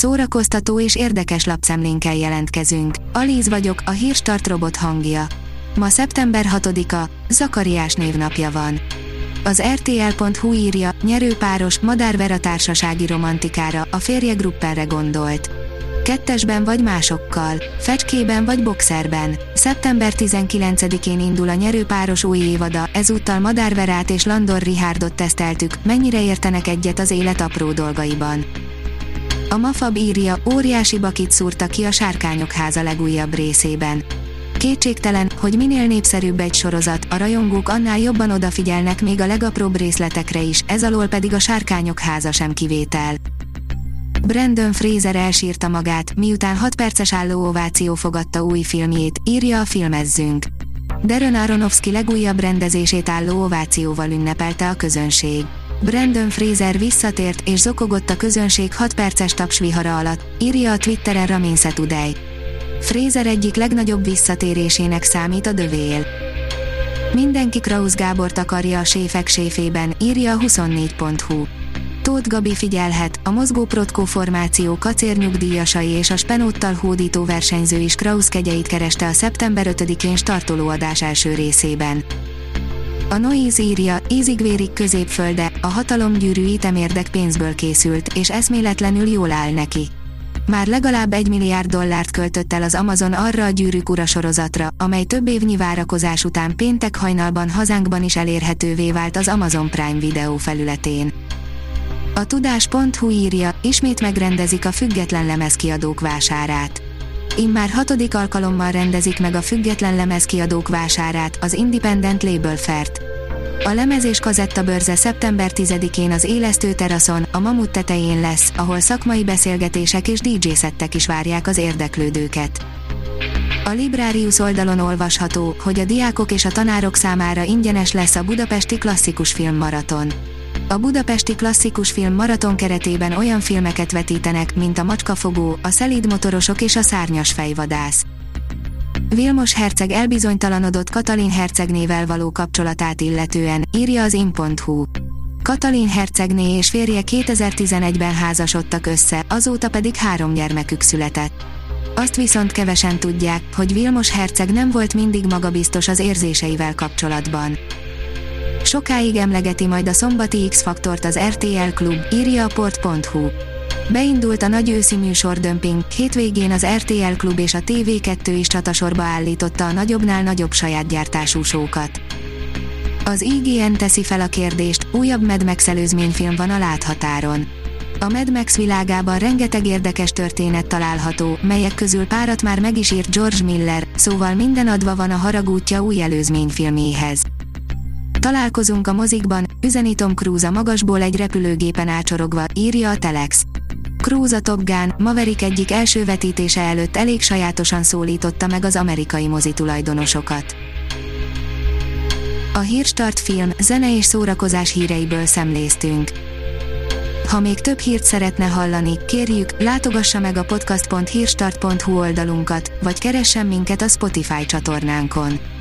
szórakoztató és érdekes lapszemlénkkel jelentkezünk. Alíz vagyok, a hírstart robot hangja. Ma szeptember 6-a, Zakariás névnapja van. Az RTL.hu írja, nyerőpáros, Madár Vera társasági romantikára, a férje Grupperre gondolt. Kettesben vagy másokkal, fecskében vagy boxerben. Szeptember 19-én indul a nyerőpáros új évada, ezúttal Madár Verát és Landor Richardot teszteltük, mennyire értenek egyet az élet apró dolgaiban. A Mafab írja, óriási bakit szúrta ki a Sárkányok háza legújabb részében. Kétségtelen, hogy minél népszerűbb egy sorozat, a rajongók annál jobban odafigyelnek még a legapróbb részletekre is, ez alól pedig a Sárkányok háza sem kivétel. Brandon Fraser elsírta magát, miután 6 perces álló ováció fogadta új filmjét, írja a filmezzünk. Darren Aronofsky legújabb rendezését álló ovációval ünnepelte a közönség. Brandon Fraser visszatért és zokogott a közönség 6 perces tapsvihara alatt, írja a Twitteren Ramin Setudej. Fraser egyik legnagyobb visszatérésének számít a dövél. Mindenki Kraus Gábort akarja a séfek séfében, írja a 24.hu. Tóth Gabi figyelhet, a mozgó protkó formáció kacérnyugdíjasai és a spenóttal hódító versenyző is Kraus kegyeit kereste a szeptember 5-én startoló adás első részében. A Noise írja, ízigvérig középfölde, a hatalomgyűrű itemérdek pénzből készült, és eszméletlenül jól áll neki. Már legalább egy milliárd dollárt költött el az Amazon arra a gyűrűk ura sorozatra, amely több évnyi várakozás után péntek hajnalban hazánkban is elérhetővé vált az Amazon Prime videó felületén. A tudás.hu írja, ismét megrendezik a független lemezkiadók vásárát. Immár hatodik alkalommal rendezik meg a független lemezkiadók vásárát, az Independent Label Fert. A lemez és kazetta bőrze szeptember 10-én az élesztő teraszon, a Mamut tetején lesz, ahol szakmai beszélgetések és DJ szettek is várják az érdeklődőket. A Librarius oldalon olvasható, hogy a diákok és a tanárok számára ingyenes lesz a Budapesti Klasszikus Film Maraton. A Budapesti Klasszikus Film Maraton keretében olyan filmeket vetítenek, mint a Macskafogó, a Szelíd motorosok és a Szárnyas fejvadász. Vilmos herceg elbizonytalanodott Katalin hercegnével való kapcsolatát illetően, írja az in.hu. Katalin hercegné és férje 2011-ben házasodtak össze, azóta pedig három gyermekük született. Azt viszont kevesen tudják, hogy Vilmos herceg nem volt mindig magabiztos az érzéseivel kapcsolatban. Sokáig emlegeti majd a szombati X-faktort az RTL Klub, írja a port.hu. Beindult a nagy őszi műsor dömping, hétvégén az RTL Klub és a TV2 is csatasorba állította a nagyobbnál nagyobb saját gyártású sókat. Az IGN teszi fel a kérdést, újabb Mad Max előzményfilm van a láthatáron. A Mad Max világában rengeteg érdekes történet található, melyek közül párat már meg is írt George Miller, szóval minden adva van a haragútja új előzményfilméhez. Találkozunk a mozikban, üzeni Cruise a magasból egy repülőgépen ácsorogva, írja a Telex. Cruise a Top Gun, Maverick egyik első vetítése előtt elég sajátosan szólította meg az amerikai mozi tulajdonosokat. A Hírstart film, zene és szórakozás híreiből szemléztünk. Ha még több hírt szeretne hallani, kérjük, látogassa meg a podcast.hírstart.hu oldalunkat, vagy keressen minket a Spotify csatornánkon.